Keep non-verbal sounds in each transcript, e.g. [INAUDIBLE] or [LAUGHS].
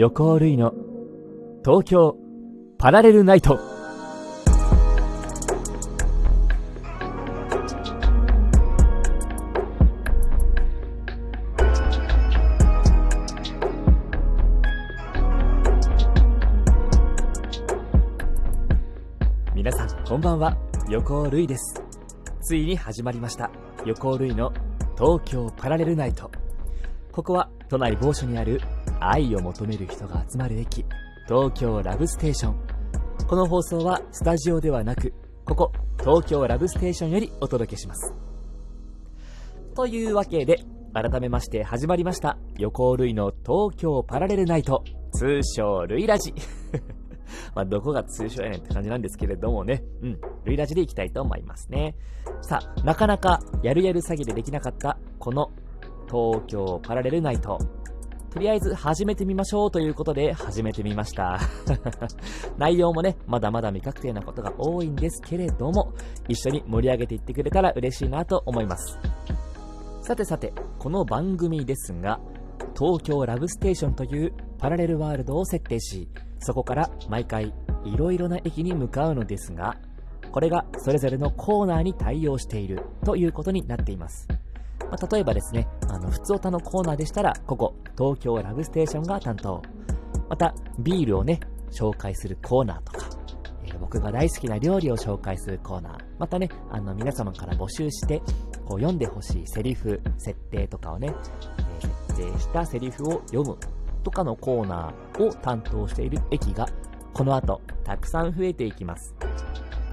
横尾類の。東京パラレルナイト。皆さんこんばんは。横尾類です。ついに始まりました。横尾類の東京パラレルナイト。ここは都内某所にある愛を求める人が集まる駅東京ラブステーションこの放送はスタジオではなくここ東京ラブステーションよりお届けしますというわけで改めまして始まりました横尾類の東京パラレルナイト通称ルイラジ [LAUGHS] まあ、どこが通称やねんって感じなんですけれどもね。うん。ルイラジでいきたいと思いますね。さあ、なかなかやるやる詐欺でできなかったこの東京パラレルナイト。とりあえず始めてみましょうということで始めてみました。[LAUGHS] 内容もね、まだまだ未確定なことが多いんですけれども、一緒に盛り上げていってくれたら嬉しいなと思います。さてさて、この番組ですが、東京ラブステーションというパラレルワールドを設定し、そこから毎回いろいろな駅に向かうのですが、これがそれぞれのコーナーに対応しているということになっています。まあ、例えばですね、あの、普通歌のコーナーでしたら、ここ、東京ラブステーションが担当。また、ビールをね、紹介するコーナーとか、えー、僕が大好きな料理を紹介するコーナー。またね、あの、皆様から募集して、こう、読んでほしいセリフ、設定とかをね、えー、設定したセリフを読むとかのコーナーを担当している駅が、この後、たくさん増えていきます。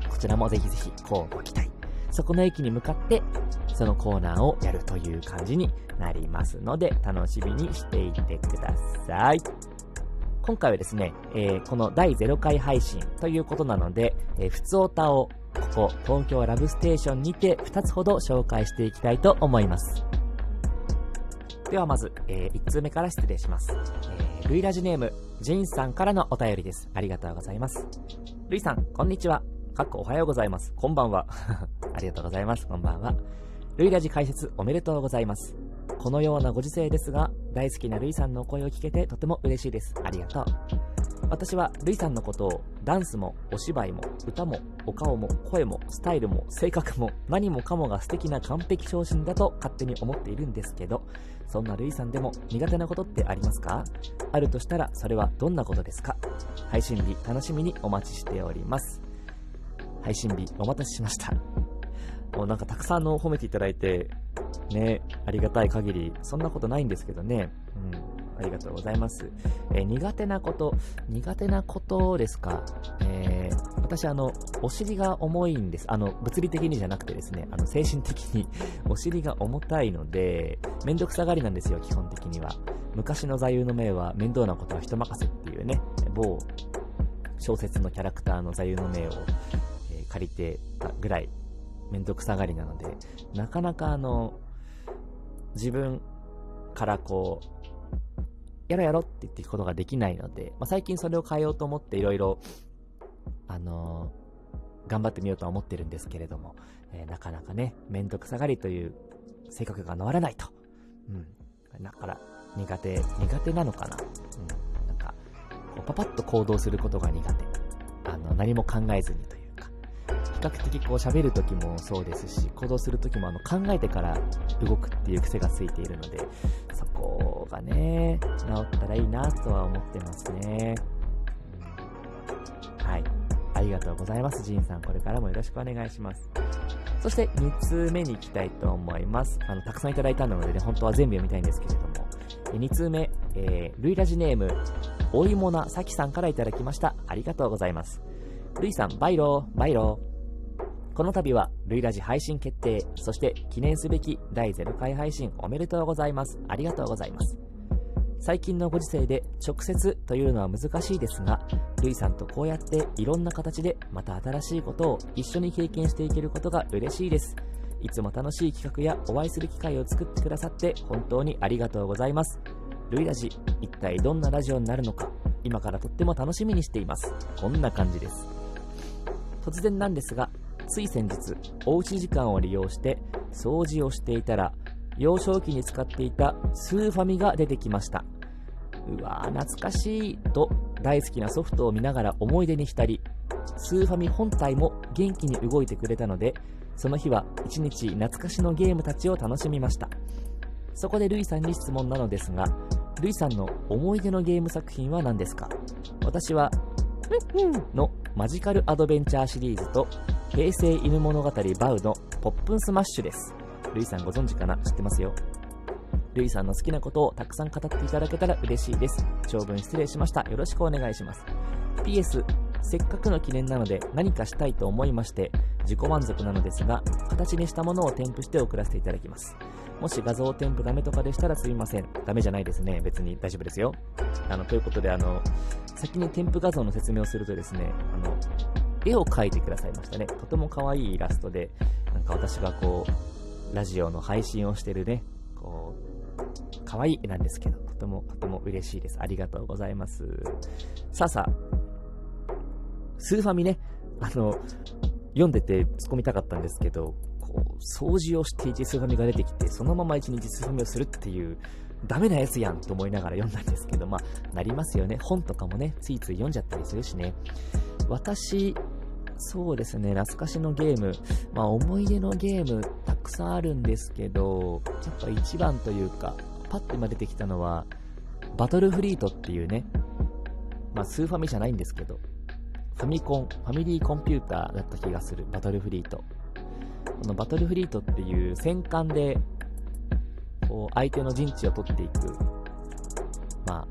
こちらもぜひぜひ、こうご期待。そこの駅に向かって、そのコーナーをやるという感じになりますので、楽しみにしていてください。今回はですね、えー、この第0回配信ということなので、えー、普通歌をここ東京ラブステーションにて2つほど紹介していきたいと思います。ではまず、えー、1通目から失礼します。えー、ルイラジネーム、ジンさんからのお便りです。ありがとうございます。ルイさん、こんにちは。かっこおはようございます。こんばんは。[LAUGHS] ありがとうございます。こんばんは。ルイラジ解説おめでとうございます。このようなご時世ですが、大好きなルイさんの声を聞けてとても嬉しいです。ありがとう。私はルイさんのことをダンスもお芝居も歌もお顔も声もスタイルも性格も何もかもが素敵な完璧昇進だと勝手に思っているんですけどそんなルイさんでも苦手なことってありますかあるとしたらそれはどんなことですか配信日楽しみにお待ちしております配信日お待たせしましたもうなんかたくさんの褒めていただいて、ね、ありがたい限り、そんなことないんですけどね。うん。ありがとうございます。えー、苦手なこと、苦手なことですか？えー、私あの、お尻が重いんです。あの、物理的にじゃなくてですね、あの、精神的に [LAUGHS] お尻が重たいので、めんどくさがりなんですよ、基本的には。昔の座右の銘は、面倒なことは人任せっていうね、某小説のキャラクターの座右の銘を、えー、借りてたぐらいめんどくさがりなので、なかなかあの、自分からこう、やろやろって言っていくことができないので、まあ、最近それを変えようと思っていろいろ、あのー、頑張ってみようとは思ってるんですけれども、えー、なかなかね、めんどくさがりという性格が治らないと。うん。だから、苦手、苦手なのかな。うん。なんか、こうパパッと行動することが苦手。あの、何も考えずにと較的こう喋る時もそうですし、行動する時もあの考えてから動くっていう癖がついているので、そこがね、治ったらいいなとは思ってますね。はい。ありがとうございます。ジンさん、これからもよろしくお願いします。そして2通目に行きたいと思います。あの、たくさんいただいたのでね、本当は全部読みたいんですけれども。2通目、えー、ルイラジネーム、おいもなさきさんからいただきました。ありがとうございます。ルイさん、バイロー、バイロー。この度は、ルイラジ配信決定、そして記念すべき第0回配信おめでとうございます。ありがとうございます。最近のご時世で直接というのは難しいですが、ルイさんとこうやっていろんな形でまた新しいことを一緒に経験していけることが嬉しいです。いつも楽しい企画やお会いする機会を作ってくださって本当にありがとうございます。ルイラジ、一体どんなラジオになるのか、今からとっても楽しみにしています。こんな感じです。突然なんですが、つい先日、おうち時間を利用して掃除をしていたら、幼少期に使っていたスーファミが出てきました。うわー懐かしいと大好きなソフトを見ながら思い出に浸り、スーファミ本体も元気に動いてくれたので、その日は一日懐かしのゲームたちを楽しみました。そこでルイさんに質問なのですが、ルイさんの思い出のゲーム作品は何ですか？私は、のマジカルアドベンチャーシリーズと、平成犬物語バウのポップンスマッシュです。ルイさんご存知かな？知ってますよ。ルイさんの好きなことをたくさん語っていただけたら嬉しいです。長文失礼しました。よろしくお願いします。PS、せっかくの記念なので何かしたいと思いまして、自己満足なのですが、形にしたものを添付して送らせていただきます。もし画像添付ダメとかでしたらすみません。ダメじゃないですね。別に大丈夫ですよ。あの、ということで、あの、先に添付画像の説明をするとですね、あの、絵を描いてくださいましたね。とても可愛いイラストで、なんか私がこう、ラジオの配信をしてるね、こう、可愛い絵なんですけど、とてもとても嬉しいです。ありがとうございます。さあさあ、スーファミね、あの、読んでて突っ込みたかったんですけど、こう、掃除をして一スーファミが出てきて、そのまま一日スファミをするっていう、ダメなやつやんと思いながら読んだんですけど、まあ、なりますよね。本とかもね、ついつい読んじゃったりするしね。私、そうですね、懐かしのゲーム、まあ思い出のゲームたくさんあるんですけど、やっぱ一番というか、パッと今出てきたのは、バトルフリートっていうね、まあスーファミじゃないんですけど、ファミコン、ファミリーコンピューターだった気がする、バトルフリート。このバトルフリートっていう戦艦で、こう、相手の陣地を取っていく、まあ、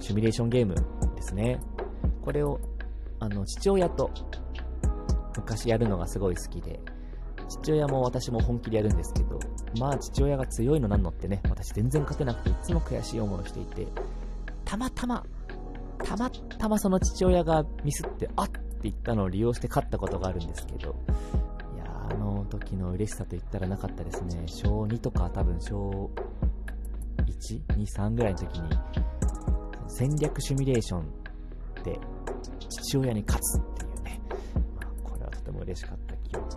シミュレーションゲームですね。これを、あの、父親と、昔やるのがすごい好きで、父親も私も本気でやるんですけど、まあ父親が強いのなんのってね、私全然勝てなくていつも悔しい思いをしていて、たまたまたまたまその父親がミスって、あっって言ったのを利用して勝ったことがあるんですけど、あの時の嬉しさと言ったらなかったですね。小2とか多分小 1?2、3ぐらいの時に、戦略シミュレーションで父親に勝つっていうね、まあ、これはとても嬉しかった記憶。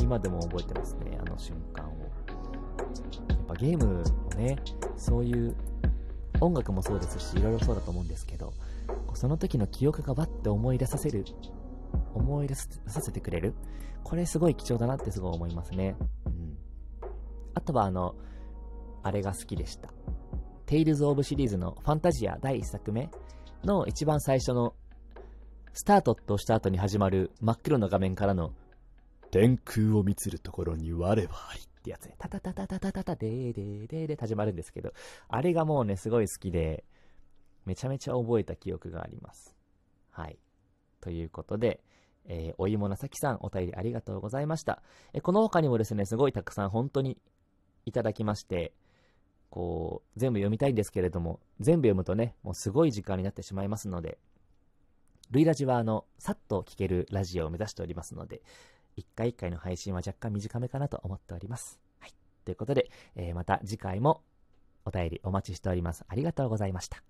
今でも覚えてますね、あの瞬間を。やっぱゲームもね、そういう音楽もそうですし、いろいろそうだと思うんですけど、その時の記憶がバッて思い出させる、思い出させてくれる？これすごい貴重だなってすごい思いますね。うん。あとはあの、あれが好きでした。テイルズ・オブシリーズのファンタジア第1作目の一番最初のスタートとした後に始まる真っ黒の画面からの天光満つるところに我はありってやつで、タタタタタタタタデーデーデーで始まるんですけど、あれがもうね、すごい好きで、めちゃめちゃ覚えた記憶があります。はい。ということで、えー、お芋なさきさん、お便りありがとうございました。えこの他にもですね、すごいたくさん本当にいただきまして、こう、全部読みたいんですけれども、全部読むとね、もうすごい時間になってしまいますので、ルイラジはあの、さっと聞けるラジオを目指しておりますので、一回一回の配信は若干短めかなと思っております。はい。ということで、えー、また次回もお便りお待ちしております。ありがとうございました。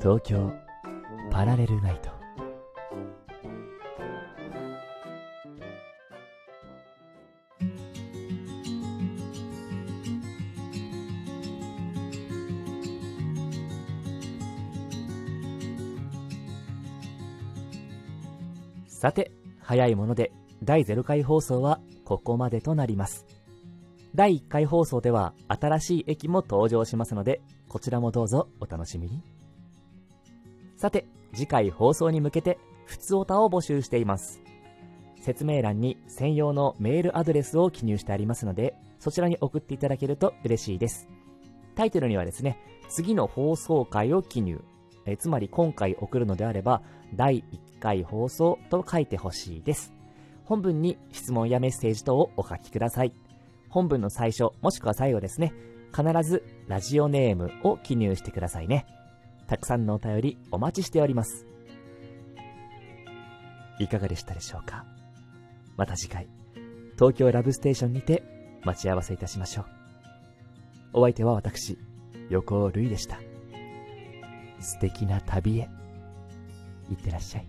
東京パラレルナイトさて、早いもので第0回放送はここまでとなります。第1回放送では新しい駅も登場しますので、こちらもどうぞお楽しみに。さて、次回放送に向けて、ふつおたを募集しています。説明欄に専用のメールアドレスを記入してありますので、そちらに送っていただけると嬉しいです。タイトルにはですね、次の放送回を記入。えつまり今回送るのであれば、第1回放送と書いてほしいです。本文に質問やメッセージ等をお書きください。本文の最初、もしくは最後ですね、必ずラジオネームを記入してくださいね。たくさんのお便りお待ちしております。いかがでしたでしょうか？また次回、東京ラブステーションにて待ち合わせいたしましょう。お相手は私、横尾るいでした。素敵な旅へ。いってらっしゃい。